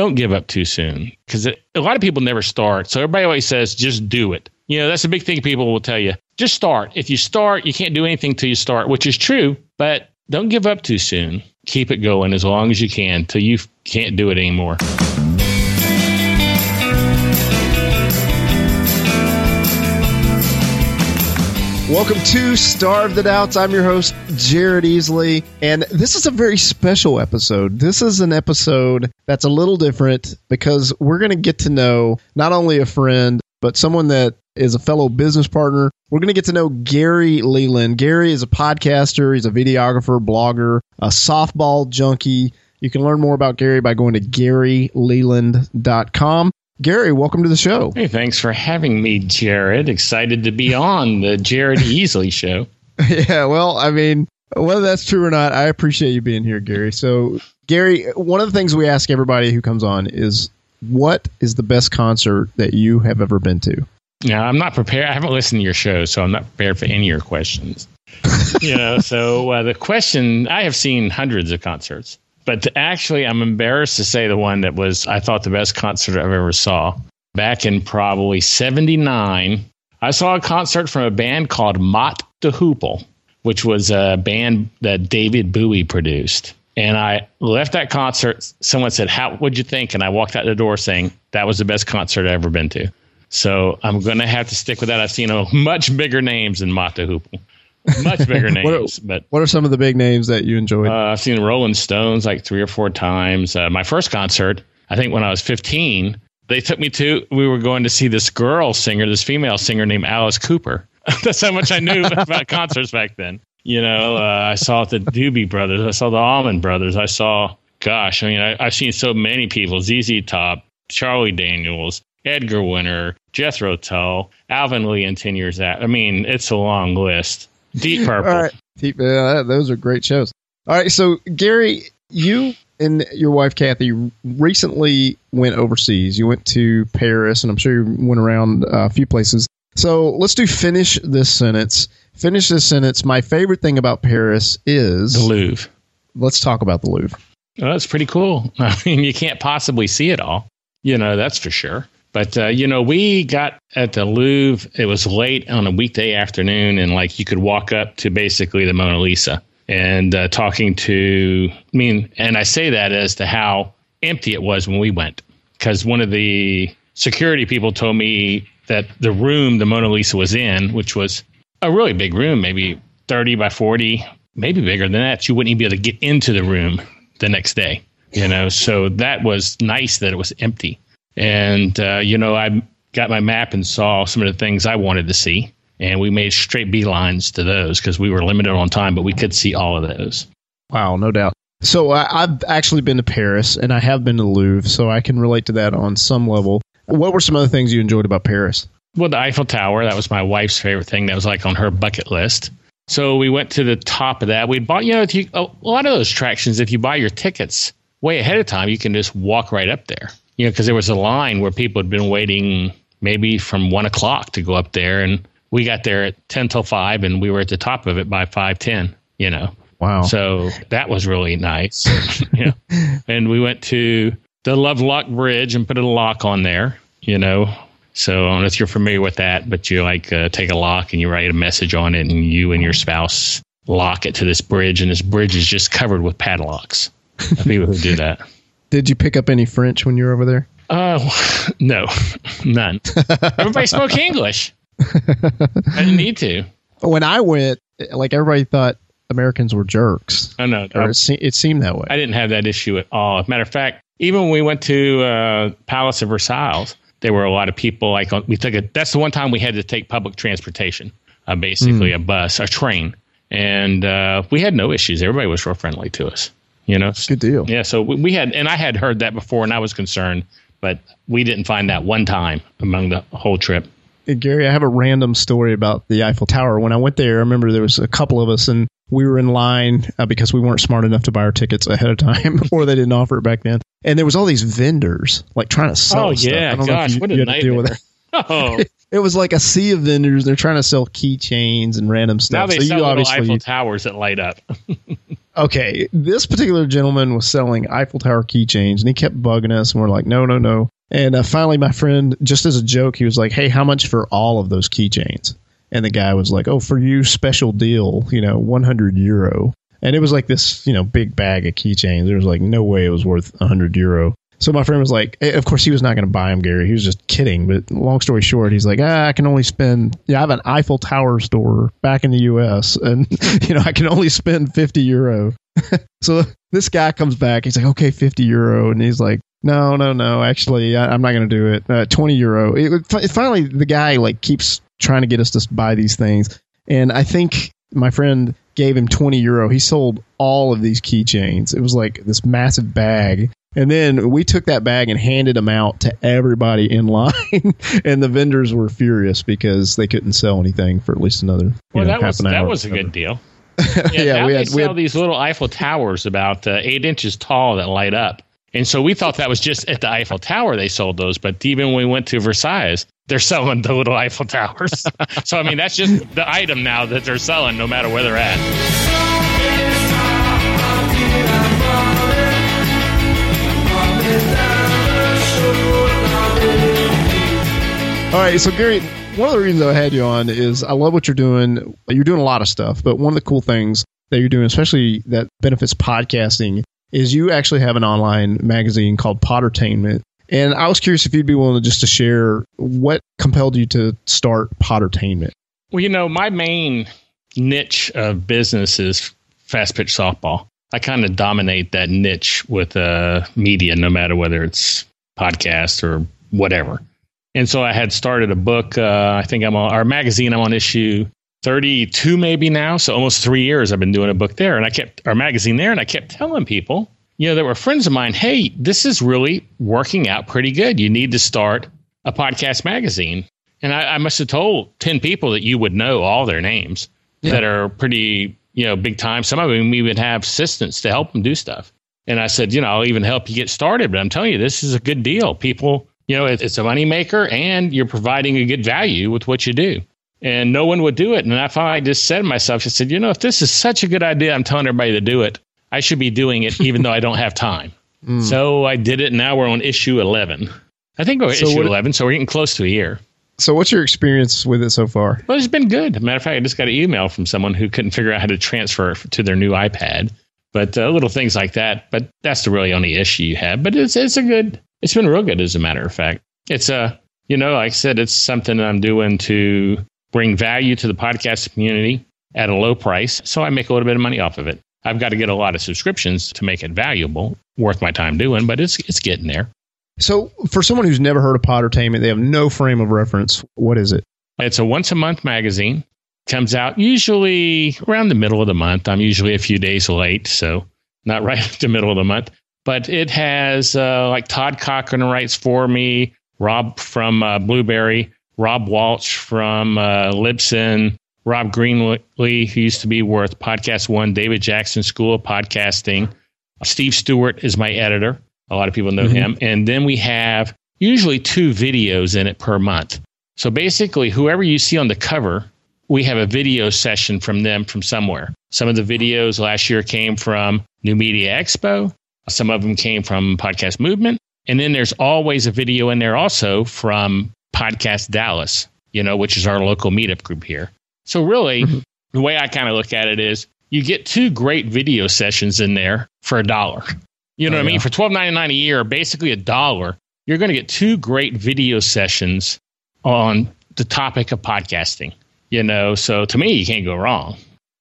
don't give up too soon because a lot of people never start. So everybody always says, just do it. You know, that's a big thing people will tell you. Just start. If you start, you can't do anything till you start, which is true, but don't give up too soon. Keep it going as long as you can till you can't do it anymore. Welcome to Starve the Doubts. I'm your host, Jared Easley, and this is a very special episode. This is an episode that's a little different because we're going to get to know not only a friend, but someone that is a fellow business partner. We're going to get to know Gary Leland. Gary is a podcaster, he's a videographer, blogger, a softball junkie. You can learn more about Gary by going to garyleland.com. Gary, welcome to the show. Hey, thanks for having me, Jared. Excited to be on the Jared Easley show. yeah, well, I mean, whether that's true or not, I appreciate you being here, Gary. So, Gary, one of the things we ask everybody who comes on is what is the best concert that you have ever been to? Now, I'm not prepared. I haven't listened to your show, so I'm not prepared for any of your questions. you know, so uh, the question I have seen hundreds of concerts. But actually, I'm embarrassed to say the one that was, I thought, the best concert I've ever saw. Back in probably 79, I saw a concert from a band called Mott the Hoople, which was a band that David Bowie produced. And I left that concert. Someone said, How would you think? And I walked out the door saying, That was the best concert I've ever been to. So I'm going to have to stick with that. I've seen a much bigger names than the Hoople much bigger names. what, are, but what are some of the big names that you enjoyed? Uh, I've seen Rolling Stones like three or four times. Uh, my first concert, I think when I was 15, they took me to. We were going to see this girl singer, this female singer named Alice Cooper. That's how much I knew about concerts back then. You know, uh, I saw the Doobie Brothers, I saw the Allman Brothers, I saw, gosh, I mean, I, I've seen so many people: ZZ Top, Charlie Daniels, Edgar Winter, Jethro Tull, Alvin Lee, and Ten Years Out. I mean, it's a long list. Deep Purple. All right. Deep, uh, those are great shows. All right. So, Gary, you and your wife, Kathy, recently went overseas. You went to Paris, and I'm sure you went around uh, a few places. So, let's do finish this sentence. Finish this sentence. My favorite thing about Paris is the Louvre. Let's talk about the Louvre. Well, that's pretty cool. I mean, you can't possibly see it all. You know, that's for sure. But uh, you know, we got at the Louvre. It was late on a weekday afternoon, and like you could walk up to basically the Mona Lisa and uh, talking to. I mean, and I say that as to how empty it was when we went, because one of the security people told me that the room the Mona Lisa was in, which was a really big room, maybe thirty by forty, maybe bigger than that, you wouldn't even be able to get into the room the next day. You know, so that was nice that it was empty. And, uh, you know, I got my map and saw some of the things I wanted to see. And we made straight beelines to those because we were limited on time, but we could see all of those. Wow, no doubt. So I, I've actually been to Paris and I have been to the Louvre, so I can relate to that on some level. What were some other things you enjoyed about Paris? Well, the Eiffel Tower, that was my wife's favorite thing. That was like on her bucket list. So we went to the top of that. We bought, you know, you, a lot of those attractions, if you buy your tickets way ahead of time, you can just walk right up there you know, because there was a line where people had been waiting maybe from one o'clock to go up there, and we got there at ten till five, and we were at the top of it by five ten. You know, wow. So that was really nice. you know, and we went to the Lovelock Bridge and put a lock on there. You know, so I don't know if you're familiar with that, but you like uh, take a lock and you write a message on it, and you and your spouse lock it to this bridge, and this bridge is just covered with padlocks. People who do that. Did you pick up any French when you were over there? Uh, no, none. Everybody spoke English. I didn't need to. When I went, like everybody thought Americans were jerks. Oh no, or it, se- it, seemed that way. I didn't have that issue at all. As a matter of fact, even when we went to uh, Palace of Versailles, there were a lot of people. Like we took a. That's the one time we had to take public transportation, uh, basically mm. a bus, a train, and uh, we had no issues. Everybody was real friendly to us. You know, good deal. Yeah. So we had, and I had heard that before, and I was concerned, but we didn't find that one time among the whole trip. Hey, Gary, I have a random story about the Eiffel Tower. When I went there, I remember there was a couple of us, and we were in line uh, because we weren't smart enough to buy our tickets ahead of time, or they didn't offer it back then. And there was all these vendors like trying to sell. Stuff oh yeah, gosh, you, what a you nightmare! Oh. it was like a sea of vendors. They're trying to sell keychains and random stuff. Now they so sell you little Eiffel towers that light up. okay, this particular gentleman was selling Eiffel Tower keychains, and he kept bugging us, and we're like, no, no, no. And uh, finally, my friend, just as a joke, he was like, hey, how much for all of those keychains? And the guy was like, oh, for you, special deal, you know, 100 euro. And it was like this, you know, big bag of keychains. There was like no way it was worth 100 euro. So my friend was like, eh, of course he was not going to buy him, Gary. He was just kidding. But long story short, he's like, ah, I can only spend. Yeah, I have an Eiffel Tower store back in the U.S. and you know I can only spend 50 euro. so this guy comes back. He's like, okay, 50 euro, and he's like, no, no, no. Actually, I, am not going to do it. Uh, 20 euro. It, it, finally, the guy like keeps trying to get us to buy these things, and I think my friend gave him 20 euro. He sold all of these keychains. It was like this massive bag and then we took that bag and handed them out to everybody in line, and the vendors were furious because they couldn't sell anything for at least another. Well, know, that was that was a good deal. Yeah, yeah we had we had, these little Eiffel towers about uh, eight inches tall that light up, and so we thought that was just at the Eiffel Tower they sold those. But even when we went to Versailles, they're selling the little Eiffel towers. so I mean, that's just the item now that they're selling, no matter where they're at. All right, so Gary, one of the reasons I had you on is I love what you're doing. You're doing a lot of stuff, but one of the cool things that you're doing, especially that benefits podcasting, is you actually have an online magazine called Podertainment. And I was curious if you'd be willing to just to share what compelled you to start Podertainment. Well, you know, my main niche of business is fast pitch softball. I kind of dominate that niche with uh, media, no matter whether it's podcast or whatever. And so I had started a book. Uh, I think I'm on our magazine. I'm on issue 32 maybe now. So almost three years I've been doing a book there. And I kept our magazine there and I kept telling people, you know, there were friends of mine, hey, this is really working out pretty good. You need to start a podcast magazine. And I, I must have told 10 people that you would know all their names yeah. that are pretty, you know, big time. Some of them even have assistants to help them do stuff. And I said, you know, I'll even help you get started. But I'm telling you, this is a good deal. People you know, it's a moneymaker and you're providing a good value with what you do. And no one would do it. And I finally just said to myself, I said, you know, if this is such a good idea, I'm telling everybody to do it. I should be doing it even though I don't have time. Mm. So I did it. Now we're on issue 11. I think we're so issue 11. So we're getting close to a year. So what's your experience with it so far? Well, it's been good. matter of fact, I just got an email from someone who couldn't figure out how to transfer to their new iPad. But uh, little things like that. But that's the really only issue you have. But it's it's a good. It's been real good, as a matter of fact it's a, you know, like I said, it's something that I'm doing to bring value to the podcast community at a low price. So I make a little bit of money off of it. I've got to get a lot of subscriptions to make it valuable, worth my time doing, but it's it's getting there. So for someone who's never heard of Podertainment, they have no frame of reference. What is it? It's a once a month magazine. Comes out usually around the middle of the month. I'm usually a few days late, so not right at the middle of the month. But it has uh, like Todd Cochran writes for me. Rob from uh, Blubrry, Rob Walsh from uh, Libsyn, Rob Greenlee, who used to be worth Podcast One, David Jackson School of Podcasting. Steve Stewart is my editor. A lot of people know mm-hmm. him. And then we have usually two videos in it per month. So basically, whoever you see on the cover, we have a video session from them from somewhere. Some of the videos last year came from New Media Expo. Some of them came from Podcast Movement. And then there's always a video in there also from Podcast Dallas, you know, which is our local meetup group here. So really, mm-hmm. the way I kind of look at it is you get two great video sessions in there for a dollar. You know oh, what I mean? For twelve ninety nine a year, basically a dollar, you're going to get two great video sessions on the topic of podcasting. You know, so to me, you can't go wrong.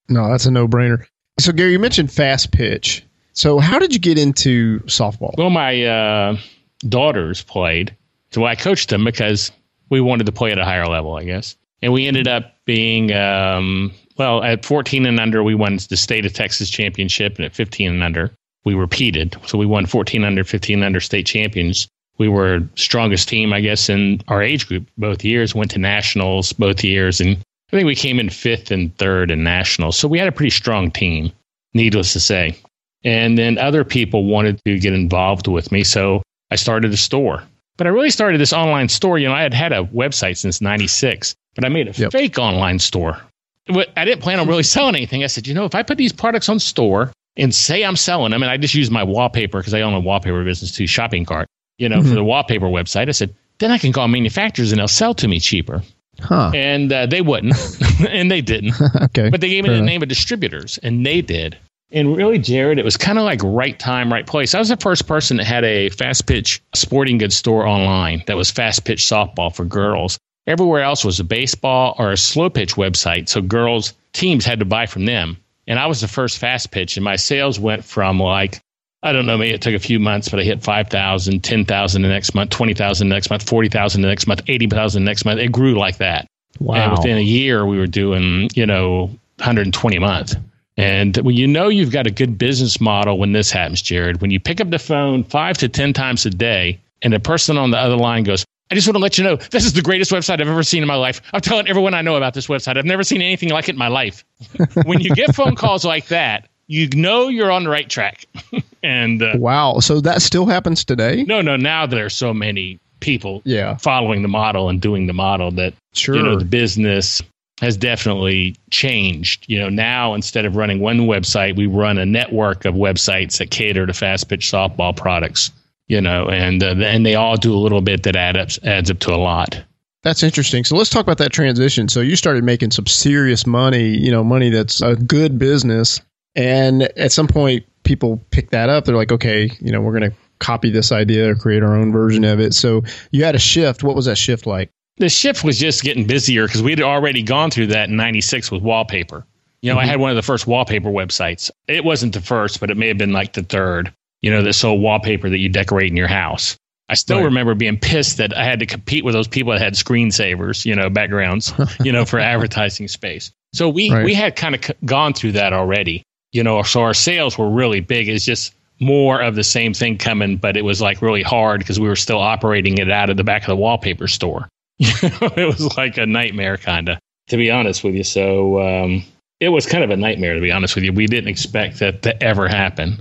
No, that's a no brainer. So Gary, you mentioned fast pitch. So, how did you get into softball? Well, my uh, daughters played, so I coached them because we wanted to play at a higher level, I guess. And we ended up being, um, well, at 14 and under, we won the state of Texas championship, and at 15 and under, we repeated. So we won 14 under, 15 under state champions. We were strongest team, I guess, in our age group both years. Went to nationals both years, and I think we came in fifth and third in nationals. So we had a pretty strong team, needless to say. And then other people wanted to get involved with me. So I started a store. But I really started this online store. You know, I had had a website since 96, but I made a yep. fake online store. I didn't plan on really selling anything. I said, you know, if I put these products on store and say I'm selling them. And I just use my wallpaper because I own a wallpaper business too, shopping cart, you know, mm-hmm. for the wallpaper website. I said, then I can call manufacturers and they'll sell to me cheaper. Huh. And uh, they wouldn't, and they didn't. okay. But they gave me the name of distributors, and they did. And really, Jared, it was kind of like right time, right place. I was the first person that had a fast pitch sporting goods store online that was fast pitch softball for girls. Everywhere else was a baseball or a slow pitch website. So girls' teams had to buy from them. And I was the first fast pitch, and my sales went from like, I don't know, maybe it took a few months, but I hit 5,000, 10,000 the next month, 20,000 the next month, 40,000 the next month, 80,000 the next month. It grew like that. Wow. And within a year, we were doing, you know, 120 a month. And when you know you've got a good business model when this happens, Jared, when you pick up the phone five to 10 times a day and the person on the other line goes, I just want to let you know this is the greatest website I've ever seen in my life. I'm telling everyone I know about this website. I've never seen anything like it in my life. when you get phone calls like that, you know you're on the right track. and uh, wow, so that still happens today? No, no. Now there are so many people yeah. following the model and doing the model that sure. you know the business has definitely changed. You know, now instead of running one website, we run a network of websites that cater to fast pitch softball products. You know, and uh, and they all do a little bit that adds up adds up to a lot. That's interesting. So let's talk about that transition. So you started making some serious money, you know, money that's a good business, and at some point people pick that up. They're like, okay, you know, we're going to copy this idea or create our own version of it. So you had a shift. What was that shift like? the shift was just getting busier because we'd already gone through that in 96 with wallpaper. You know, mm-hmm. I had one of the first wallpaper websites. It wasn't the first, but it may have been like the third, you know, that sold wallpaper that you decorate in your house. I still right. remember being pissed that I had to compete with those people that had screensavers, you know, backgrounds, you know, for advertising space. So we, right. we had kind of gone through that already, you know, so our sales were really big. It's just more of the same thing coming, but it was like really hard because we were still operating it out of the back of the wallpaper store. it was like a nightmare, kind of, to be honest with you. So um, it was kind of a nightmare, to be honest with you. We didn't expect that to ever happen.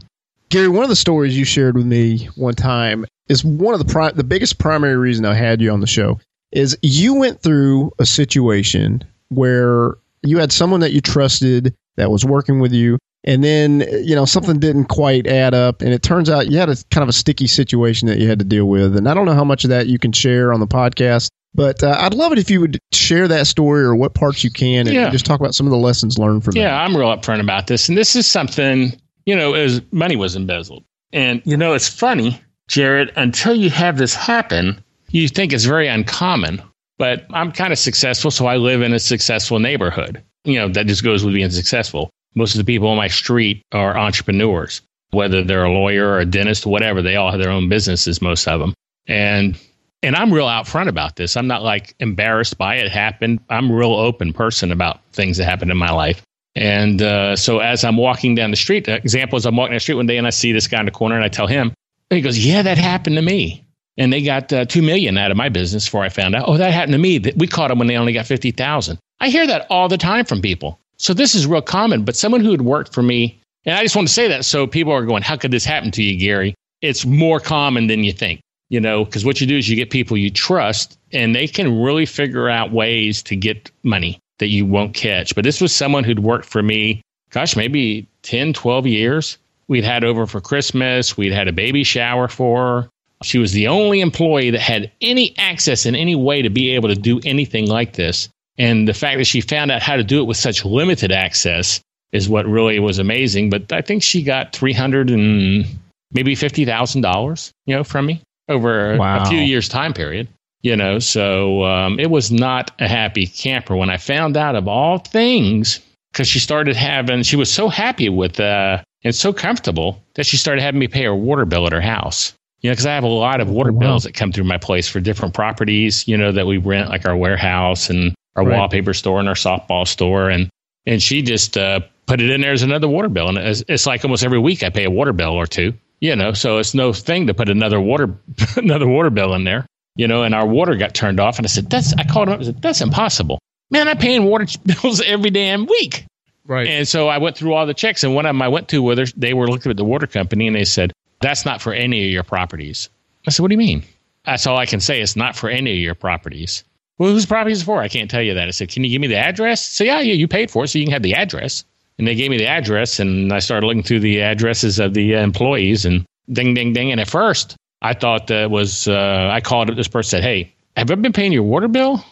Gary, one of the stories you shared with me one time is one of the pri- the biggest primary reason I had you on the show is you went through a situation where you had someone that you trusted that was working with you and then you know something didn't quite add up and it turns out you had a kind of a sticky situation that you had to deal with and i don't know how much of that you can share on the podcast but uh, I'd love it if you would share that story or what parts you can and yeah. just talk about some of the lessons learned from that. yeah, that. I'm real upfront about this. And this is something, you know, as money was embezzled. And, you know, it's funny, Jared, until you have this happen, you think it's very uncommon. But I'm kind of successful, so I live in a successful neighborhood. You know, that just goes with being successful. Most of the people on my street are entrepreneurs, whether they're a lawyer or a dentist, whatever. They all have their own businesses, most of them. And and I'm real out front about this. I'm not like embarrassed by it happened. I'm a real open person about things that happened in my life. And uh, so as I'm walking down the street, the example is I'm walking down the street one day and I see this guy in the corner and I tell him, he goes, "Yeah, that happened to me." And they got uh, two million out of my business before I found out. Oh, that happened to me. We caught them when they only got fifty thousand. I hear that all the time from people. So this is real common. But someone who had worked for me, and I just want to say that so people are going, "How could this happen to you, Gary?" It's more common than you think you know, because what you do is you get people you trust and they can really figure out ways to get money that you won't catch. But this was someone who'd worked for me, gosh, maybe 10, 12 years. We'd had over for Christmas, we'd had a baby shower for her. She was the only employee that had any access in any way to be able to do anything like this. And the fact that she found out how to do it with such limited access is what really was amazing. But I think she got 300 and maybe $50,000, you know, from me over wow. a few years time period you know so um, it was not a happy camper when i found out of all things because she started having she was so happy with uh and so comfortable that she started having me pay her water bill at her house you know because i have a lot of water wow. bills that come through my place for different properties you know that we rent like our warehouse and our right. wallpaper store and our softball store and and she just uh, put it in there as another water bill and it's, it's like almost every week i pay a water bill or two you know, so it's no thing to put another water another water bill in there. You know, and our water got turned off, and I said, "That's." I called him up. I said, "That's impossible, man. I'm paying water bills every damn week." Right. And so I went through all the checks, and one of them I went to where they were looking at the water company, and they said, "That's not for any of your properties." I said, "What do you mean?" That's all I can say. It's not for any of your properties. Well, whose property is it for? I can't tell you that. I said, "Can you give me the address?" So yeah, yeah, you paid for it, so you can have the address. And they gave me the address, and I started looking through the addresses of the uh, employees, and ding, ding, ding. And at first, I thought that was, uh, I called up this person said, Hey, have I been paying your water bill?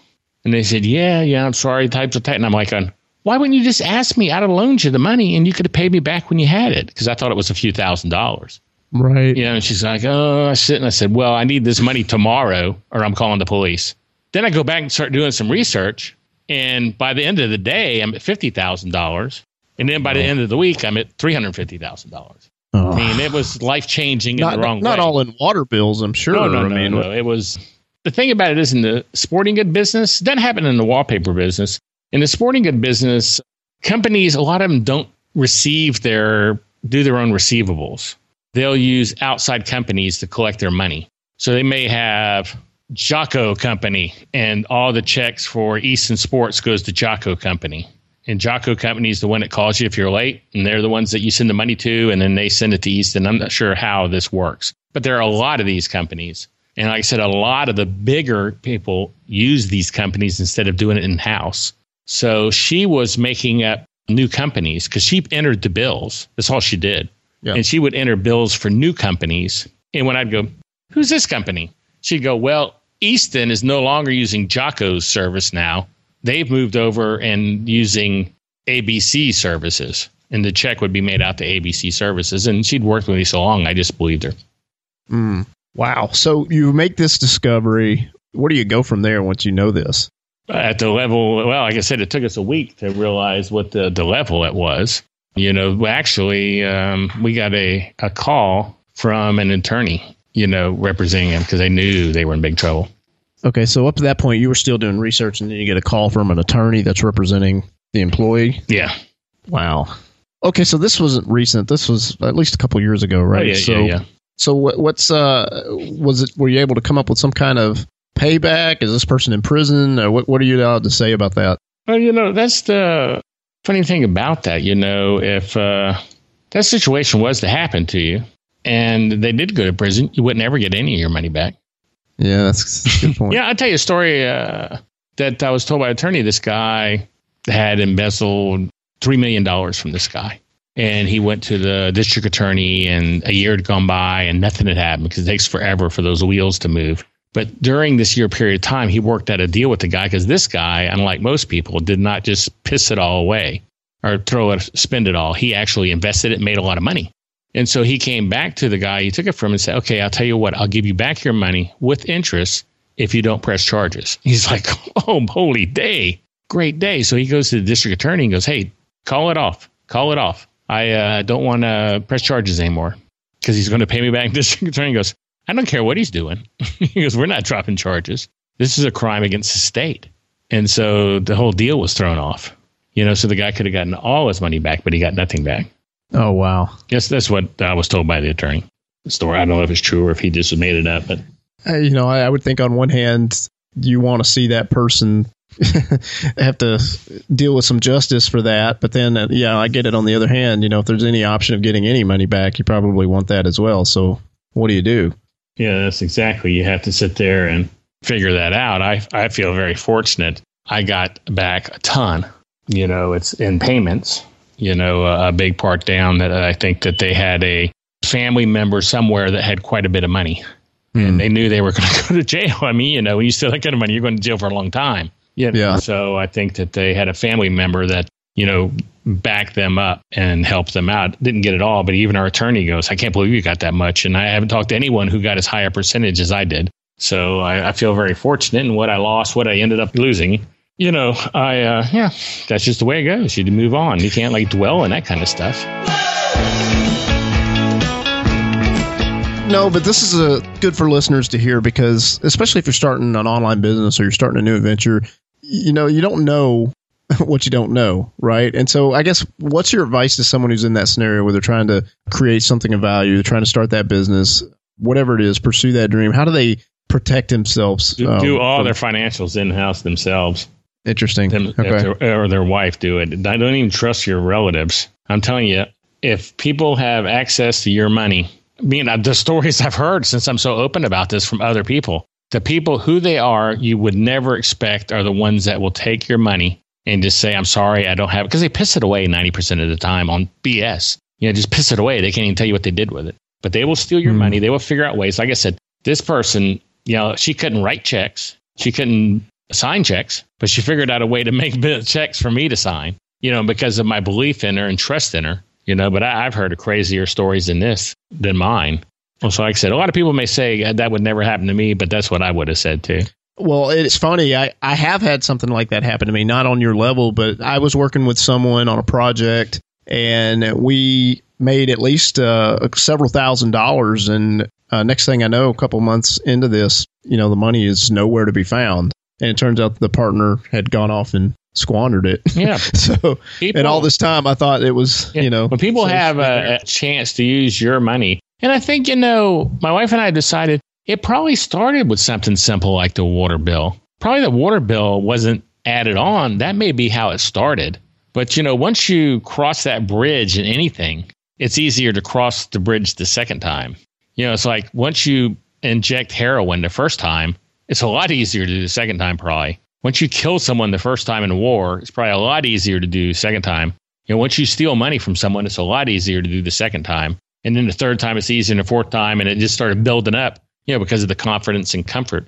And they said, Yeah, yeah, I'm sorry, types of tight. And I'm like, why wouldn't you just ask me? I'd have loaned you the money and you could have paid me back when you had it because I thought it was a few thousand dollars. Right. You know, and she's like, Oh, I sit and I said, Well, I need this money tomorrow or I'm calling the police. Then I go back and start doing some research. And by the end of the day, I'm at $50,000. And then by the end of the week, I'm at $350,000. Oh. I mean, it was life changing in not, the wrong not way. all in water bills, I'm sure. No, no, I no, mean, no. It was the thing about it is in the sporting good business, it doesn't happen in the wallpaper business. In the sporting good business, companies, a lot of them don't receive their do their own receivables. They'll use outside companies to collect their money. So they may have Jocko Company, and all the checks for Easton Sports goes to Jocko Company. And Jocko Company is the one that calls you if you're late, and they're the ones that you send the money to, and then they send it to Easton. I'm not sure how this works, but there are a lot of these companies. And like I said, a lot of the bigger people use these companies instead of doing it in house. So she was making up new companies because she entered the bills. That's all she did. Yeah. And she would enter bills for new companies. And when I'd go, Who's this company? She'd go, Well, Easton is no longer using Jocko's service now. They've moved over and using ABC services. And the check would be made out to ABC services. And she'd worked with me so long, I just believed her. mm. Wow. So you make this discovery. Where do you go from there once you know this? at the level well like i said it took us a week to realize what the, the level it was you know actually um, we got a, a call from an attorney you know representing him because they knew they were in big trouble Okay, so up to that point, you were still doing research, and then you get a call from an attorney that's representing the employee. yeah Wow. Okay, so this wasn't recent. This was at least a couple years ago, right? oh, yeah, so, yeah yeah so what's uh, was it? Were you able to come up with some kind of payback? Is this person in prison? Or what What are you allowed to say about that? well you know that's the funny thing about that you know if uh, that situation was to happen to you and they did go to prison you wouldn't ever get any of your money back Yeah, that's, that's a good point. Yeah, I'll tell you a story uh, that I was told by an attorney. This guy had embezzled $3 million from this guy. And he went to the district attorney, and a year had gone by, and nothing had happened because it takes forever for those wheels to move. But during this year period of time, he worked out a deal with the guy because this guy, unlike most people, did not just piss it all away or throw it, spend it all. He actually invested it and made a lot of money. And so he came back to the guy he took it from and said, Okay, I'll tell you what, I'll give you back your money with interest if you don't press charges. He's like, Oh, holy day. Great day. So he goes to the district attorney and goes, Hey, call it off. Call it off. I uh, don't want to press charges anymore because he's going to pay me back. District attorney goes, I don't care what he's doing. he goes, We're not dropping charges. This is a crime against the state. And so the whole deal was thrown off. You know, so the guy could have gotten all his money back, but he got nothing back. Oh wow. Yes, that's what I was told by the attorney. The story. I don't know if it's true or if he just made it up, but Uh, you know, I, I would think on one hand, you want to see that person have to deal with some justice for that, but then, uh, yeah, I get it. On the other hand, you know, if there's any option of getting any money back, you probably want that as well. So, what do you do? yeah, that's exactly. You have to sit there and figure that out. I I feel very fortunate. I got back a ton. You know, it's in payments. You know, a, a big part down that I think that they had a family member somewhere that had quite a bit of money. and hmm. they knew they were going to go to jail. I mean, you know, when you steal that kind of money, you're going to jail for a long time. You know? Yeah. So I think that they had a family member that you know backed them up and helped them out. Didn't get it all, but even our attorney goes, "I can't believe you got that much." And I haven't talked to anyone who got as high a percentage as I did. So I, I feel very fortunate in what I lost, what I ended up losing. You know, I uh, yeah, that's just the way it goes. You move on. You can't like dwell in that kind of stuff. No, but this is a good for listeners to hear because, especially if you're starting an online business or you're starting a new adventure, you know, you don't know what you don't know, right? And so, I guess, what's your advice to someone who's in that scenario where they're trying to create something of value, they're trying to start that business, whatever it is, pursue that dream? How do they protect themselves? Do, um, do all their financials in house themselves. Interesting. Okay. their, or their wife do it. I don't even trust your relatives. I'm telling you, if people have access to your money, I mean, the stories I've heard since I'm so open about this from other people, the people who they are, you would never expect are the ones that will take your money and just say, I'm sorry, I don't have it. Because they piss it away 90% of the time on BS. You know, just piss it away. They can't even tell you what they did with it. But they will steal your Hmm. money. They will figure out ways. Like I said, this person, you know, she couldn't write checks. She couldn't sign checks, but she figured out a way to make checks for me to sign, you know, because of my belief in her and trust in her, you know. But I, I've heard crazier stories than this, than mine. Well, so like I said, a lot of people may say "Uh, that would never happen to me, but that's what I would have said too. Well, it's funny. I, I have had something like that happen to me, not on your level, but I was working with someone on a project and we made at least uh, several thousand dollars. And uh, next thing I know, a couple months into this, you know, the money is nowhere to be found. And it turns out the partner had gone off and squandered it. Yeah. so, People, and all this time, I thought it was, Yeah. you know, when people safe have a, a chance to use your money, and I think you know, my wife and I decided it probably started with something simple like the water bill. Probably the water bill wasn't added on. That may be how it started. But you know, once you cross that bridge in anything, it's easier to cross the bridge the second time. You know, it's like once you inject heroin the first time, it's a lot easier to do the second time, probably. Once you kill someone the first time in a war, it's probably a lot easier to do second time. You know, once you steal money from someone, it's a lot easier to do the second time. And then the third time, it's easier, and the fourth time, and it just started building up, you know, because of the confidence and comfort.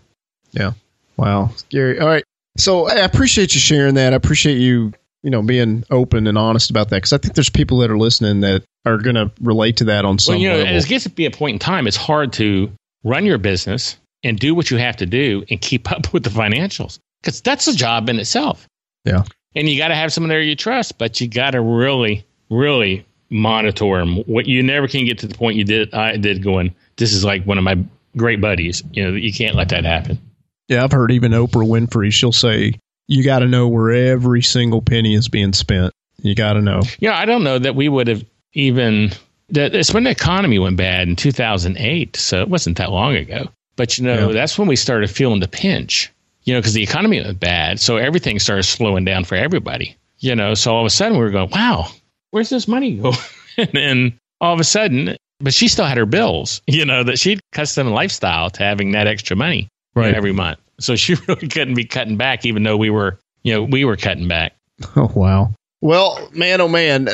Yeah. Wow, scary. All right. So I appreciate you sharing that. I appreciate you, you know, being open and honest about that because I think there's people that are listening that are going to relate to that on some well, you know, level. it gets to be a point in time, it's hard to run your business and do what you have to do and keep up with the financials because that's a job in itself. Yeah. And you got to have someone there you trust, but you got to really, really monitor them. What you never can get to the point you did, I did going, this is like one of my great buddies. You know, you can't let that happen. yeah, I've heard even Oprah Winfrey. She'll say you got to know where every single penny is being spent. You got to know. Yeah, I don't know that we would have even. That it's when the economy went bad in 2008, so it wasn't that long ago. But you know, Yeah. that's when we started feeling the pinch. You know, because the economy was bad, so everything started slowing down for everybody. You know, so all of a sudden we were going, "Wow, where's this money go?" and then all of a sudden, but she still had her bills. You know, that she'd custom lifestyle to having that extra money you know, Right. every month. So she really couldn't be cutting back, even though we were, you know, we were cutting back. Oh wow. Well, man, oh man,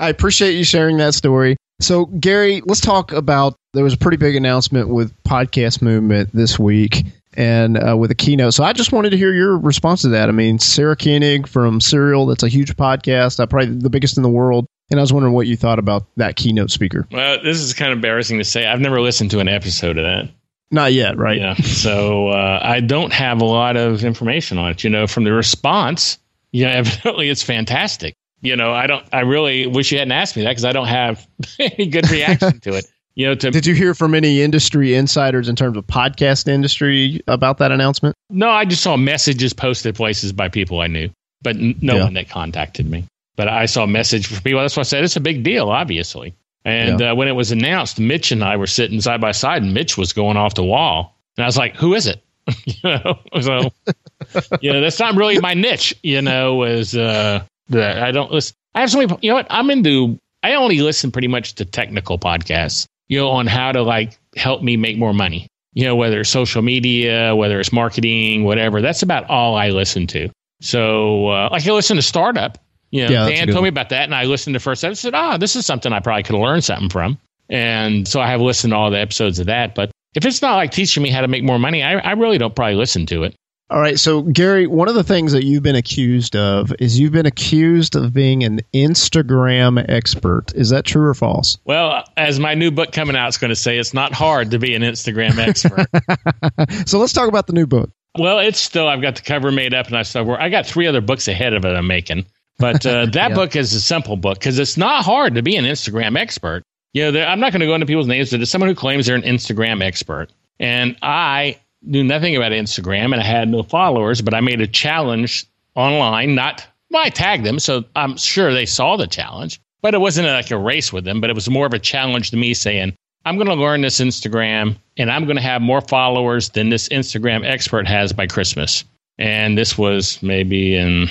I appreciate you sharing that story. So, Gary, let's talk about. There was a pretty big announcement with Podcast Movement this week, and uh, with a keynote. So, I just wanted to hear your response to that. I mean, Sarah Koenig from Serial, that's a huge podcast, uh, probably the biggest in the world. And I was wondering what you thought about that keynote speaker. Well, this is kind of embarrassing to say. I've never listened to an episode of that. Not yet, right? Yeah. So uh, I don't have a lot of information on it. You know, from the response, yeah, evidently it's fantastic. You know, I don't. I really wish you hadn't asked me that because I don't have any good reaction to it. You know, to Did you hear from any industry insiders in terms of podcast industry about that announcement? no, I just saw messages posted places by people I knew, but n- no Yeah. one that contacted me. But I saw a message from people. That's why I said it's a big deal, obviously. And uh, when it was announced, Mitch and I were sitting side by side, and Mitch was going off the wall, and I was like, "Who is it?" you know, so you know that's not really my niche. You know, was uh, the I don't listen. I have so many. You know what? I'm into. I only listen pretty much to technical podcasts. You know, on how to like help me make more money. You know, whether it's social media, whether it's marketing, whatever. That's about all I listen to. So, uh, like I listen to Startup. You know, Yeah, Dan told one. me about that, and I listened to first episode. Ah, this is something I probably could learn something from. And so I have listened to all the episodes of that. But if it's not like teaching me how to make more money, I, I really don't probably listen to it. All right, so Gary, one of the things that you've been accused of is you've been accused of being an Instagram expert. Is that true or false? Well, as my new book coming out is going to say, it's not hard to be an Instagram expert. So let's talk about the new book. well, it's still, I've got the cover made up and I still work. I got three other books ahead of it I'm making. But uh, that Yeah. book is a simple book because it's not hard to be an Instagram expert. You know, I'm not going to go into people's names, but it's someone who claims they're an Instagram expert. And I knew nothing about Instagram and I had no followers, but I made a challenge online. Not, well, I tagged them, so I'm sure they saw the challenge, but it wasn't like a race with them, but it was more of a challenge to me saying, I'm going to learn this Instagram and I'm going to have more followers than this Instagram expert has by Christmas. And this was maybe in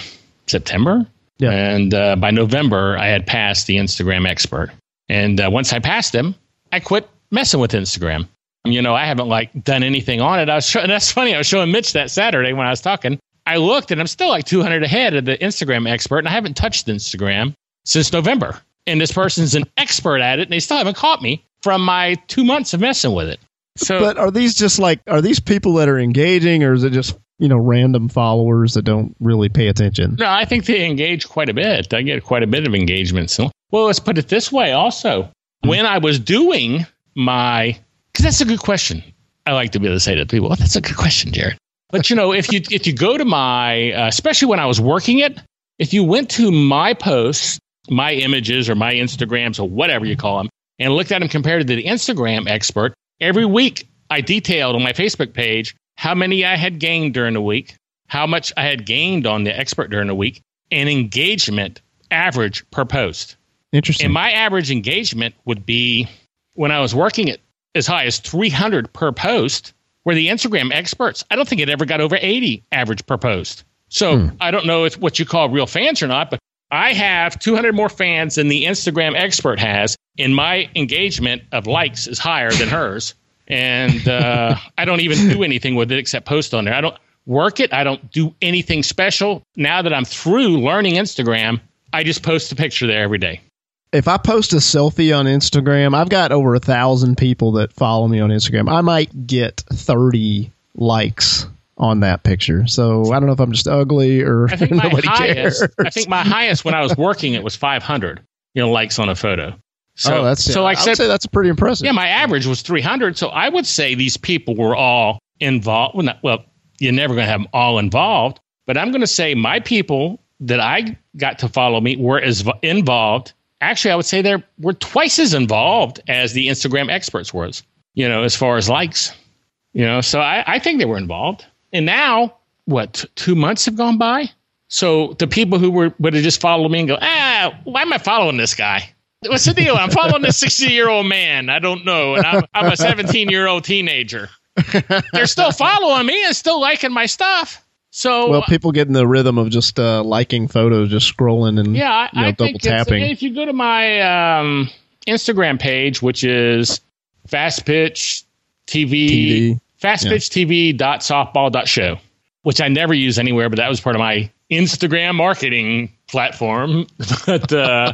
September. Yeah. And uh, by November, I had passed the Instagram expert. And uh, once I passed him, I quit messing with Instagram. You know, I haven't like done anything on it. I was show- and that's funny. I was showing Mitch that Saturday when I was talking. I looked and I'm still like 200 ahead of the Instagram expert, and I haven't touched Instagram since November. And this person's an expert at it, and they still haven't caught me from my two months of messing with it. So, but are these just like are these people that are engaging, or is it just you know random followers that don't really pay attention? no, I think they engage quite a bit. I get quite a bit of engagement. So, well, let's put it this way. Also, hmm. when I was doing my, because that's a good question. I like to be able to say to people, well, that's a good question, Jared. But you know, if you if you go to my, uh, especially when I was working it, if you went to my posts, my images or my Instagrams or whatever you call them, and looked at them compared to the Instagram expert, every week I detailed on my Facebook page how many I had gained during the week, how much I had gained on the expert during the week, and engagement average per post. Interesting. And my average engagement would be when I was working it as high as 300 per post, where the Instagram experts, I don't think it ever got over 80 average per post. So I don't know if what you call real fans or not, but I have 200 more fans than the Instagram expert has, and my engagement of likes is higher than hers. And uh, I don't even do anything with it except post on there. I don't work it. I don't do anything special. Now that I'm through learning Instagram, I just post a picture there every day. If I post a selfie on Instagram, I've got over a thousand people that follow me on Instagram. I might get thirty likes on that picture. So I don't know if I'm just ugly or I think my nobody highest. cares. I think my highest when I was working it was 500. You know, likes on a photo. So oh, that's so. Like I said, say that's pretty impressive. yeah, my average was 300. So I would say these people were all involved. Well, not, well you're never going to have them all involved, but I'm going to say my people that I got to follow me were as involved. Actually, I would say they were twice as involved as the Instagram experts was. You know, as far as likes. You know, so I, I think they were involved. And now, what, two months have gone by? So the people who were would have just followed me and go, ah, why am I following this guy? What's the deal? I'm following this 60 year old man. I don't know. And I'm, I'm a 17 year old teenager. They're still following me and still liking my stuff. So, well, people get in the rhythm of just uh, liking photos, just scrolling and yeah, I, you know, I double think tapping. if you go to my um, Instagram page, which is Fast Pitch TV, TV. fastpitchtv.softball.show, which I never use anywhere, but that was part of my Instagram marketing platform. but uh,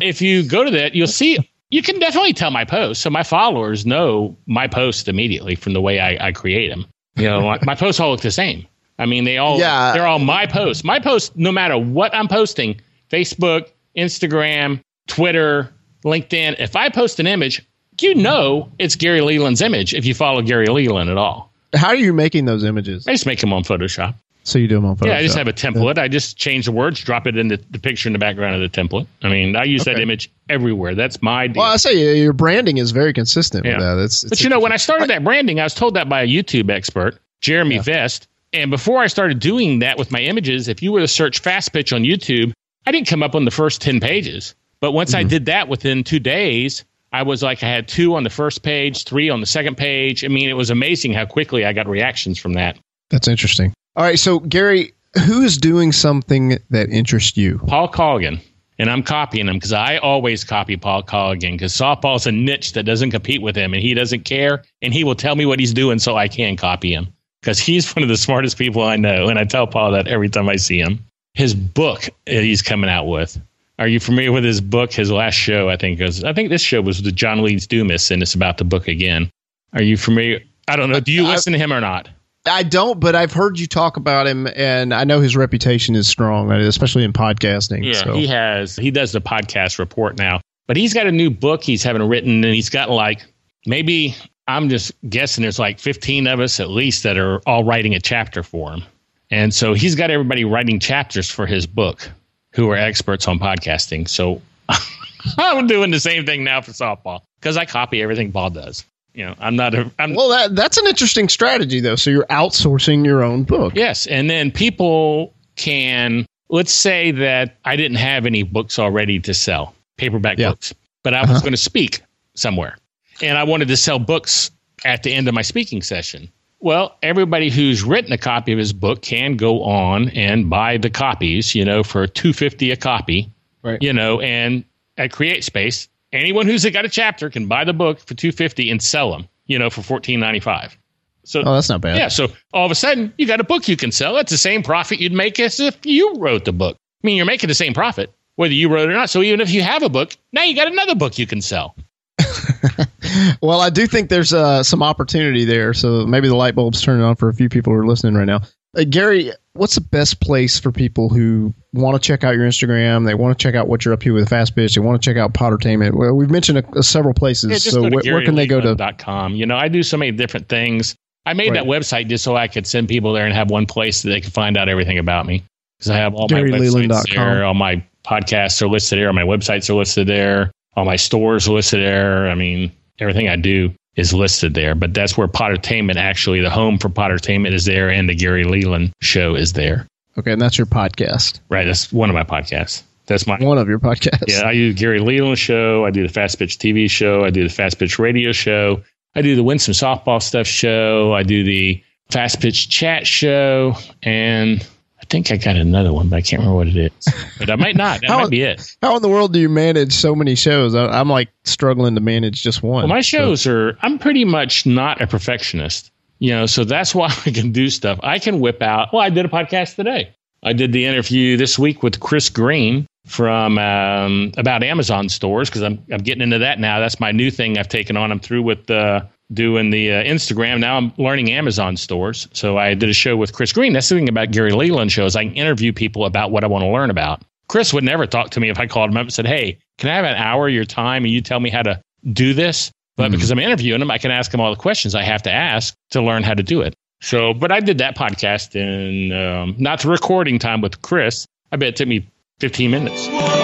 if you go to that, you'll see you can definitely tell my posts. So my followers know my posts immediately from the way I, I create them. You know, my, my posts all look the same. I mean, they all Yeah. they're all my posts. My posts, no matter what I'm posting, Facebook, Instagram, Twitter, LinkedIn. If I post an image, you know it's Gary Leland's image if you follow Gary Leland at all. How are you making those images? I just make them on Photoshop. So you do them on Photoshop. Yeah, I just have a template. I just change the words, drop it in the, the picture in the background of the template. I mean, I use that image everywhere. That's my deal. Well, I say uh, your branding is very consistent Yeah. with that. It's, but you know, when I started that branding, I was told that by a YouTube expert, Jeremy Vest. And before I started doing that with my images, if you were to search Fast Pitch on YouTube, I didn't come up on the first 10 pages. But once I mm-hmm. did that within two days, I was like, I had two on the first page, three on the second page. I mean, it was amazing how quickly I got reactions from that. That's interesting. All right, so Gary, who is doing something that interests you? Paul Colligan, and I'm copying him because I always copy Paul Colligan because softball's a niche that doesn't compete with him, and he doesn't care, and he will tell me what he's doing so I can copy him because he's one of the smartest people I know, and I tell Paul that every time I see him. His book that he's coming out with. Are you familiar with his book? His last show, I think, was I think this show was with John Lee Dumas, and it's about the book again. Are you familiar? I don't know. Do you I- listen to him or not? I don't, but I've heard you talk about him, and I know his reputation is strong, uh, especially in podcasting. Yeah, so. he has. He does the podcast report now, but he's got a new book he's having written, and he's got like maybe I'm just guessing there's like 15 of us at least that are all writing a chapter for him, and so he's got everybody writing chapters for his book who are experts on podcasting. So I'm doing the same thing now for softball because I copy everything Paul does. You know, I'm not a. I'm, Well, that that's an interesting strategy, though. So you're outsourcing your own book. Yes, and then people can let's say that I didn't have any books already to sell, paperback Yeah. books, but I was uh-huh. going to speak somewhere, and I wanted to sell books at the end of my speaking session. Well, everybody who's written a copy of his book can go on and buy the copies, you know, for two fifty a copy, Right. you know, and at CreateSpace, anyone who's got a chapter can buy the book for two fifty and sell them, you know, for fourteen ninety five. So oh, that's not bad. Yeah. So all of a sudden, you got a book you can sell. It's the same profit you'd make as if you wrote the book. I mean, you're making the same profit whether you wrote it or not. So even if you have a book, now you got another book you can sell. well, I do think there's uh, some opportunity there. So maybe the light bulb's turning on for a few people who are listening right now. Uh, Gary, what's the best place for people who want to check out your Instagram? They want to check out what you're up to with Fast Pitch. They want to check out Podertainment. Well, we've mentioned a, a several places. Yeah, so wh- where can they go to? Dot com. You know, I do so many different things. I made right. that website just so I could send people there and have one place that they could find out everything about me. Because I have all my websites there, all my podcasts are listed there, all my websites are listed there, all my stores listed there. I mean, everything I do is listed there. But that's where Podertainment actually, the home for Podertainment is there, and the Gary Leland show is there. Okay, and that's your podcast, right? That's one of my podcasts. That's my one of your podcasts. Yeah, I do Gary Leland show. I do the Fast Pitch TV show. I do the Fast Pitch radio show. I do the Winsome Softball Stuff show. I do the Fast Pitch chat show, and think I got another one, but I can't remember what it is. But I might not. That how, might be it. How in the world do you manage so many shows? I, am like struggling to manage just one. Well, my shows so. are. I'm pretty much not a perfectionist, you know. So that's why I can do stuff. I can whip out. Well, I did a podcast today. I did the interview this week with Chris Green from um, about Amazon stores because I'm I'm getting into that now. That's my new thing I've taken on. I'm through with the doing the uh, Instagram. Now I'm learning Amazon stores. So I did a show with Chris Green. That's the thing about Gary Leland shows. I can interview people about what I want to learn about. Chris would never talk to me if I called him up and said, Hey, can I have an hour of your time and you tell me how to do this? But mm-hmm. because I'm interviewing him, I can ask him all the questions I have to ask to learn how to do it. So, but I did that podcast in um, not the recording time with Chris. I bet it took me 15 minutes.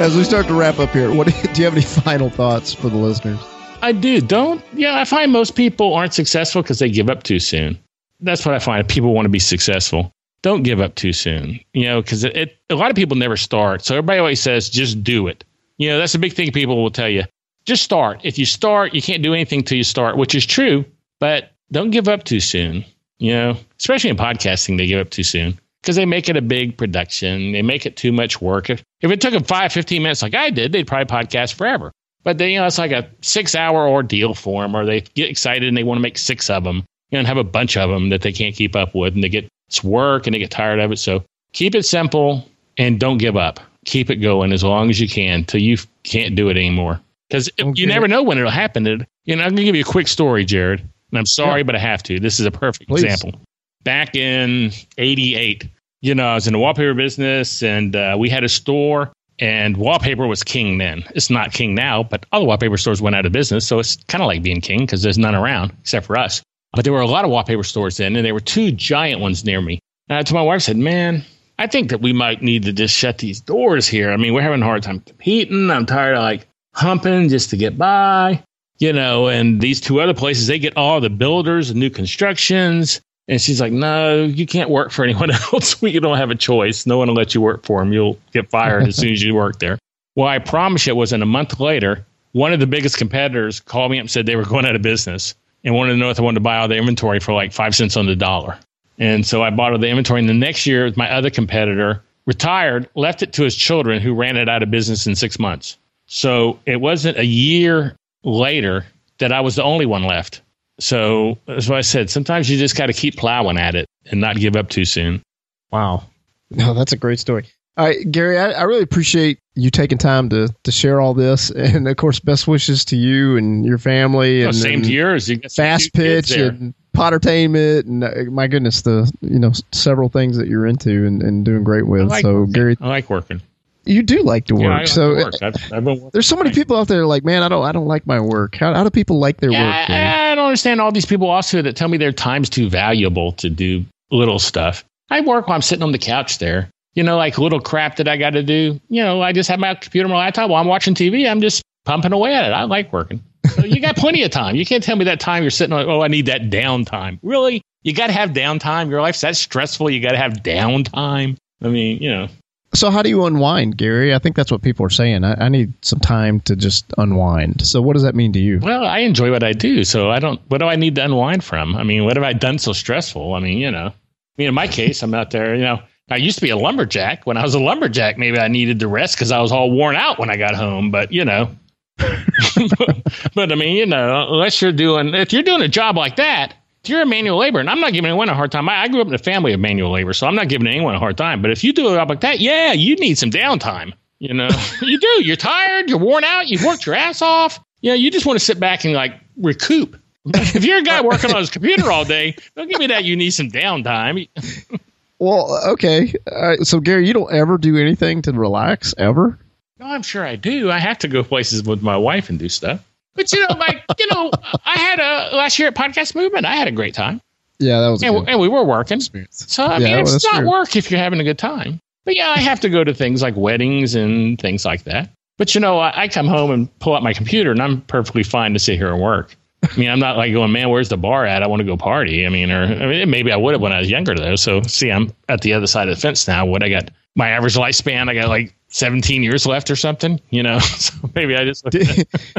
As we start to wrap up here, what do you have any final thoughts for the listeners? I do. Don't. Yeah, I find most people aren't successful because they give up too soon. That's what I find. People want to be successful. Don't give up too soon. You know, because it, it, a lot of people never start. So everybody always says, just do it. You know, that's a big thing people will tell you. Just start. If you start, you can't do anything till you start, which is true. But don't give up too soon. You know, especially in podcasting, they give up too soon because they make it a big production. They make it too much work. If, if it took them five, 15 minutes like I did, they'd probably podcast forever. But then, you know, it's like a six hour ordeal for them, or they get excited and they want to make six of them, you know, and have a bunch of them that they can't keep up with, and they get it's work and they get tired of it. So keep it simple and don't give up. Keep it going as long as you can till you can't do it anymore. Because okay. you never know when it'll happen. It, you know, I'm gonna give you a quick story, Jared, and I'm sorry, yeah. but I have to. This is a perfect Please. example. Back in '88, you know, I was in the wallpaper business and uh, we had a store and wallpaper was king then. It's not king now, but all the wallpaper stores went out of business. So it's kind of like being king because there's none around except for us. But there were a lot of wallpaper stores then, and there were two giant ones near me. And told my wife, said, man, I think that we might need to just shut these doors here. I mean, we're having a hard time competing. I'm tired of like humping just to get by, you know, and these two other places, they get all the builders and new constructions. And she's like, no, you can't work for anyone else. you don't have a choice. No one will let you work for them. You'll get fired as soon as you work there. Well, I promise you, it wasn't a month later. One of the biggest competitors called me up and said they were going out of business and wanted to know if I wanted to buy all the inventory for like five cents on the dollar. And so I bought all the inventory. And the next year, my other competitor retired, left it to his children who ran it out of business in six months. So it wasn't a year later that I was the only one left. So that's what I said. Sometimes you just got to keep plowing at it and not give up too soon. Wow. No, that's a great story. All right, Gary, I, I, really appreciate you taking time to to share all this, and of course, best wishes to you and your family. Oh, and same and to yours. You fast pitch and Podertainment, and uh, my goodness, the you know several things that you're into and, and doing great with. Like so, working. Gary, I like working you do like to work. Yeah, like so to work. I've, I've there's so many people out there like, man, I don't, I don't like my work. How, how do people like their yeah, work? I, I, don't understand all these people also that tell me their time's too valuable to do little stuff. I work while I'm sitting on the couch there. You know, like little crap that I got to do. You know, I just have my computer, my laptop while I'm watching TV. I'm just pumping away at it. I like working. So you got plenty of time. You can't tell me that time you're sitting on. Oh, I need that downtime. Really? You got to have downtime. Your life's that stressful. You got to have downtime. I mean, you know, so how do you unwind, Gary? I think that's what people are saying. I, I, need some time to just unwind. So what does that mean to you? Well, I enjoy what I do, so I don't. What do I need to unwind from? I mean, what have I done so stressful? I mean, you know, I mean, in my case, I'm out there. You know, I used to be a lumberjack. When I was a lumberjack, maybe I needed the rest because I was all worn out when I got home. But you know, but, but I mean, you know, unless you're doing if you're doing a job like that, you're a manual labor, and I'm not giving anyone a hard time. I, I grew up in a family of manual labor, so I'm not giving anyone a hard time. But if you do a job like that, yeah, you need some downtime. You know, you do. You're tired. You're worn out. You've worked your ass off. You know, you just want to sit back and like recoup. if you're a guy working on his computer all day, don't give me that. You need some downtime. Well, okay. Uh, so, Gary, you don't ever do anything to relax ever? No, I'm sure I do. I have to go places with my wife and do stuff. But you know, like you know, I had a last year at Podcast Movement. I had a great time. Yeah, that was. And, and we were working. Experience. So I yeah, mean, it's not true. work if you're having a good time. But yeah, I have to go to things like weddings and things like that. But you know, I, I come home and pull out my computer, and I'm perfectly fine to sit here and work. I mean, I'm not like going, man, where's the bar at? I want to go party. I mean, or I mean, maybe I would have when I was younger though. So see, I'm at the other side of the fence now. What I got, my average lifespan, I got like 17 years left or something, you know? So maybe I just. do,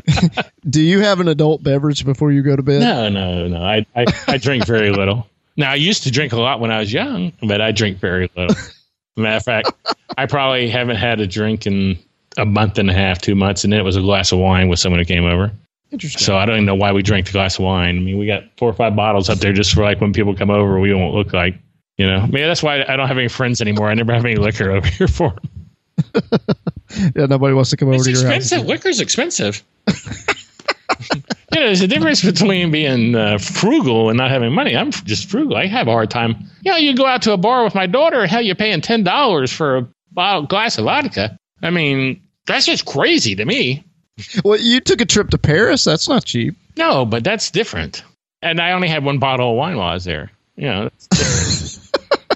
do you have an adult beverage before you go to bed? No, no, no. I, I, I drink very little. Now, I used to drink a lot when I was young, but I drink very little. Matter of fact, I probably haven't had a drink in a month and a half, two months, and then it was a glass of wine with someone who came over. Interesting. So I don't even know why we drank the glass of wine. I mean, we got four or five bottles up there just for like when people come over, we won't look like, you know. Maybe that's why I don't have any friends anymore. I never have any liquor over here for them. yeah, nobody wants to come it's over to your house. Expensive. Liquor's expensive. you know, there's a difference between being uh, frugal and not having money. I'm just frugal. I have a hard time. You know, you go out to a bar with my daughter, and hell, you're paying ten dollars for a bottle, glass of vodka. I mean, that's just crazy to me. Well, you took a trip to Paris. That's not cheap. No, but that's different. And I only had one bottle of wine while I was there. You know, that's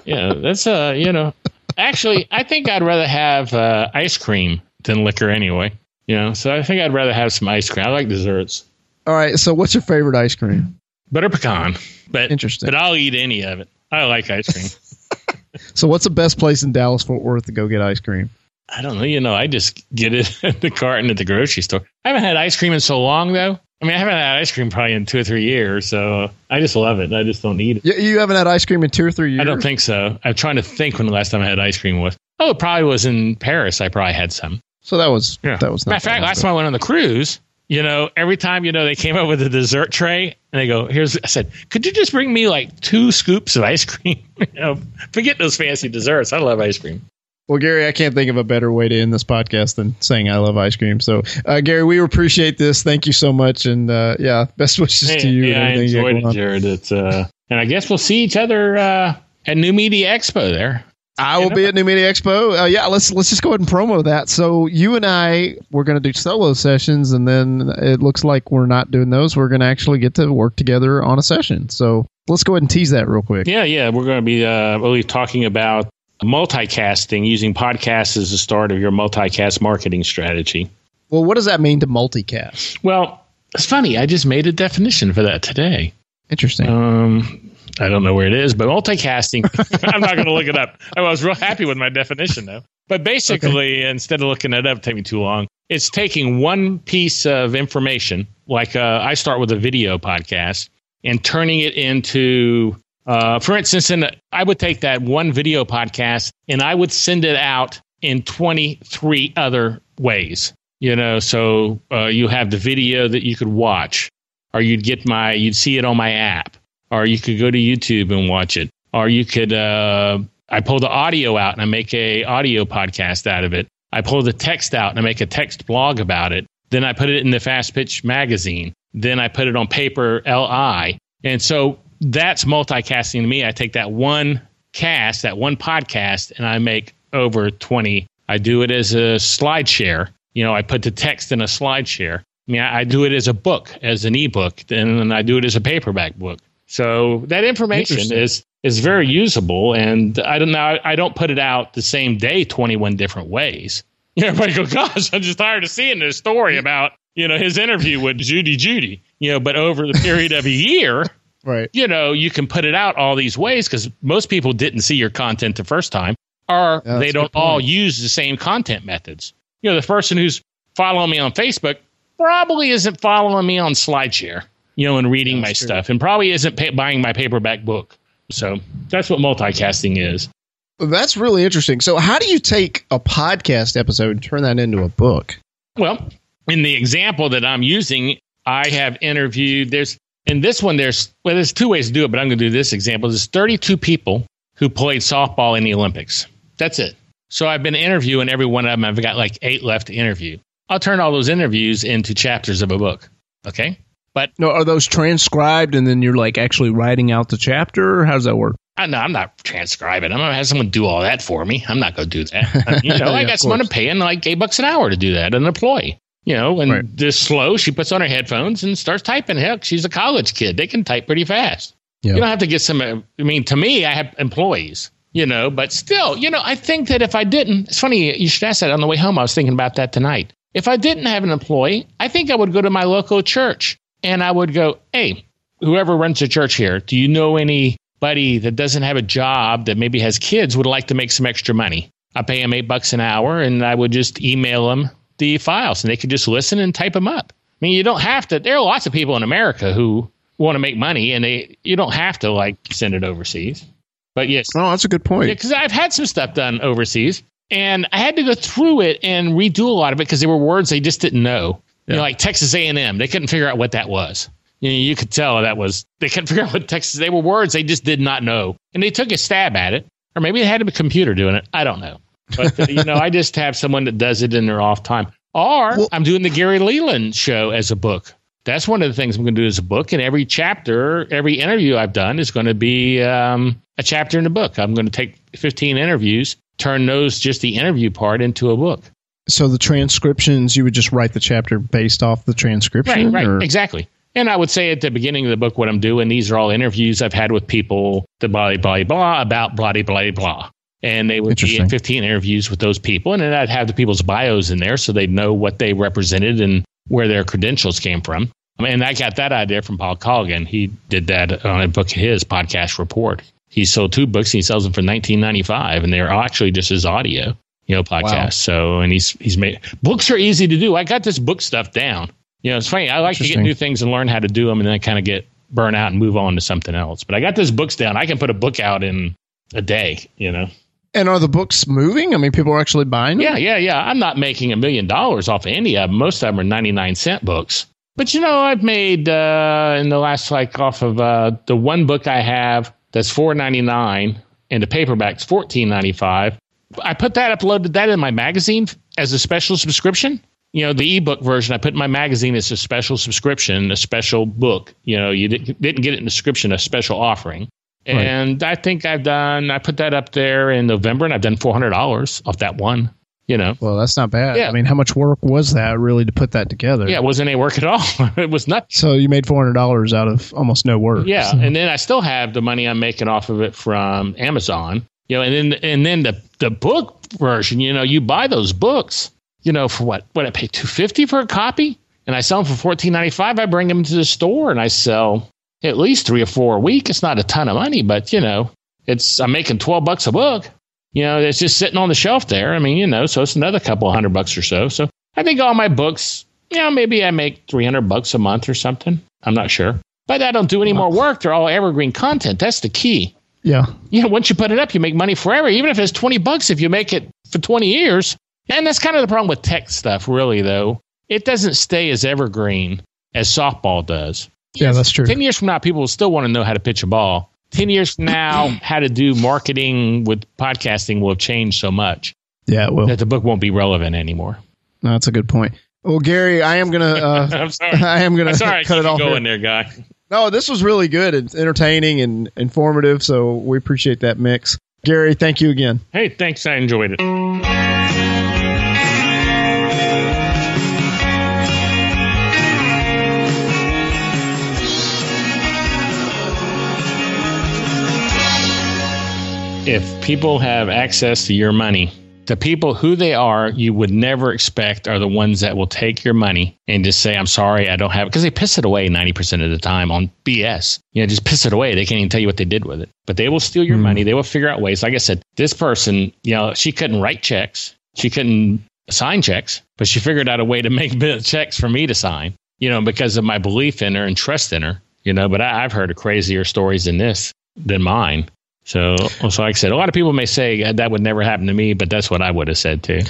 yeah, that's uh, you know, actually, I think I'd rather have uh, ice cream than liquor anyway. You know, so I think I'd rather have some ice cream. I like desserts. All right. So, what's your favorite ice cream? Butter pecan. But interesting. But I'll eat any of it. I like ice cream. so, what's the best place in Dallas Fort Worth to go get ice cream? I don't know. You know, I just get it at the carton at the grocery store. I haven't had ice cream in so long, though. I mean, I haven't had ice cream probably in two or three years, so I just love it. I just don't eat it. You, you haven't had ice cream in two or three years? I don't think so. I'm trying to think when the last time I had ice cream was. Oh, it probably was in Paris. I probably had some. So that was yeah. that was. Matter of fact, last time I went on the cruise, you know, every time you know they came up with a dessert tray and they go, "Here's," I said, "Could you just bring me like two scoops of ice cream?" you know, forget those fancy desserts. I love ice cream. Well, Gary, I can't think of a better way to end this podcast than saying I love ice cream. So, uh, Gary, we appreciate this. Thank you so much, and uh, yeah, best wishes hey, to you. Yeah, I enjoyed it, Jared. It's, uh, and I guess we'll see each other uh, at New Media Expo there. I will be at New Media Expo. Uh, yeah, let's let's just go ahead and promo that. So you and I, we're going to do solo sessions, and then it looks like we're not doing those. We're going to actually get to work together on a session. So let's go ahead and tease that real quick. Yeah, yeah, we're going to be uh, really talking about multicasting using podcasts as the start of your multicast marketing strategy. Well, what does that mean to multicast? Well, it's funny. I just made a definition for that today. Interesting. Um, I don't know where it is, but multicasting, I'm not going to look it up. I was real happy with my definition, though. But basically, okay. instead of looking it up, take me too long. It's taking one piece of information, like uh, I start with a video podcast, and turning it into uh, for instance, in I would take that one video podcast and I would send it out in 23 other ways. You know, so uh, you have the video that you could watch, or you'd get my, you'd see it on my app, or you could go to YouTube and watch it, or you could, uh, I pull the audio out and I make a audio podcast out of it. I pull the text out and I make a text blog about it. Then I put it in the Fast Pitch magazine. Then I put it on paper LI. And so that's multicasting to me. I take that one cast, that one podcast, and I make over 20. I do it as a slide share. You know, I put the text in a slide share. I mean, I, I do it as a book, as an ebook, and then I do it as a paperback book. So that information is is very usable, and I don't know. I don't put it out the same day, twenty one different ways. You know, everybody go, "Gosh, I'm just tired of seeing this story about you know his interview with Judy Judy." You know, but over the period of a year, right you know you can put it out all these ways because most people didn't see your content the first time or yeah, they don't all use the same content methods you know the person who's following me on facebook probably isn't following me on slideshare you know and reading my true. stuff and probably isn't pay- buying my paperback book so that's what multicasting is That's really interesting. So, how do you take a podcast episode and turn that into a book? Well, in the example that I'm using, I have interviewed. There's in this one. There's well, there's two ways to do it, but I'm going to do this example. There's 32 people who played softball in the Olympics. That's it. So I've been interviewing every one of them. I've got like eight left to interview. I'll turn all those interviews into chapters of a book. Okay. But no, are those transcribed and then you're like actually writing out the chapter? How does that work? I, no, I'm not transcribing. I'm gonna have someone do all that for me. I'm not gonna do that. You know, yeah, I got someone to pay paying like eight bucks an hour to do that, an employee. You know, and right. just slow, she puts on her headphones and starts typing. Heck, she's a college kid. They can type pretty fast. You don't have to get some. Uh, I mean, to me, I have employees. You know, but still, you know, I think that if I didn't, it's funny you should ask that on the way home. I was thinking about that tonight. If I didn't have an employee, I think I would go to my local church and I would go, hey, whoever runs the church here, do you know anybody that doesn't have a job that maybe has kids would like to make some extra money? I pay them eight bucks an hour and I would just email them the files and they could just listen and type them up. I mean, you don't have to. There are lots of people in America who want to make money and they you don't have to like send it overseas. But yes, oh, that's a good point. Because I've had some stuff done overseas and I had to go through it and redo a lot of it because there were words they just didn't know. Yeah. You know, like Texas A&M, they couldn't figure out what that was. You know, you could tell that was they couldn't figure out what Texas. They were words they just did not know, and they took a stab at it, or maybe they had a computer doing it. I don't know, but uh, you know, I just have someone that does it in their off time. Or well, I'm doing the Gary Leland show as a book. That's one of the things I'm going to do as a book. And every chapter, every interview I've done is going to be um, a chapter in the book. I'm going to take 15 interviews, turn those just the interview part into a book. So the transcriptions, you would just write the chapter based off the transcription? Right, right, or? exactly. And I would say at the beginning of the book, what I'm doing, these are all interviews I've had with people, the blah, blah, blah, about blah, blah, blah. And they would be in 15 interviews with those people. And then I'd have the people's bios in there so they'd know what they represented and where their credentials came from. I mean, I got that idea from Paul Colligan. He did that on a book of his podcast report. He sold two books. And he sells them for 19.95, and they're actually just his audio you know, podcast. Wow. So, and he's he's made books are easy to do. I got this book stuff down. You know, it's funny. I like to get new things and learn how to do them, and then I kind of get burn out and move on to something else. But I got this books down. I can put a book out in a day. You know. And are the books moving? I mean, people are actually buying them. Yeah, yeah, yeah. I'm not making a million dollars off of any of them. Most of them are 99 cent books. But you know, I've made uh, in the last like off of uh, the one book I have that's 4.99 and the paperback's 14.95. I put that uploaded that in my magazine as a special subscription. You know, the ebook version I put in my magazine as a special subscription, a special book. You know, you didn't, get it in the subscription, a special offering. And right. I think I've done, I put that up there in November and I've done $400 off that one, you know. Well, that's not bad. Yeah. I mean, how much work was that really to put that together? Yeah, it wasn't any work at all. it was nothing. So you made $400 out of almost no work. Yeah. And then I still have the money I'm making off of it from Amazon you know, and then and then the the book version, you know, you buy those books, you know, for what? What I pay two fifty for a copy, and I sell them for fourteen ninety five. I bring them to the store and I sell at least three or four a week. It's not a ton of money, but you know, it's I'm making twelve bucks a book. You know, it's just sitting on the shelf there. I mean, you know, so it's another couple hundred bucks or so. So I think all my books, you know, maybe I make three hundred bucks a month or something. I'm not sure, but I don't do any more work. They're all evergreen content. That's the key. Yeah. You know, once you put it up, you make money forever, even if it's 20 bucks if you make it for 20 years. And that's kind of the problem with tech stuff, really, though. It doesn't stay as evergreen as softball does. Yeah, that's true. 10 years from now, people will still want to know how to pitch a ball. 10 years from now, how to do marketing with podcasting will have changed so much. Yeah, it will. That the book won't be relevant anymore. No, that's a good point. Well, Gary, I am gonna. Uh, I'm sorry. I am gonna sorry, cut it off. Going there, guy. No, this was really good. It's entertaining and informative, so we appreciate that mix. Gary, thank you again. Hey, thanks. I enjoyed it. If people have access to your money, the people who they are you would never expect are the ones that will take your money and just say i'm sorry i don't have it because they piss it away 90% of the time on bs you know just piss it away. They can't even tell you what they did with it. But they will steal your mm. money. They will figure out ways. Like i said this person you know she couldn't write checks. She couldn't sign checks but she figured out a way to make checks for me to sign you know because of my belief in her and trust in her you know. But I, i've heard of crazier stories than this than mine So, so like I said, a lot of people may say that would never happen to me, but that's what I would have said too.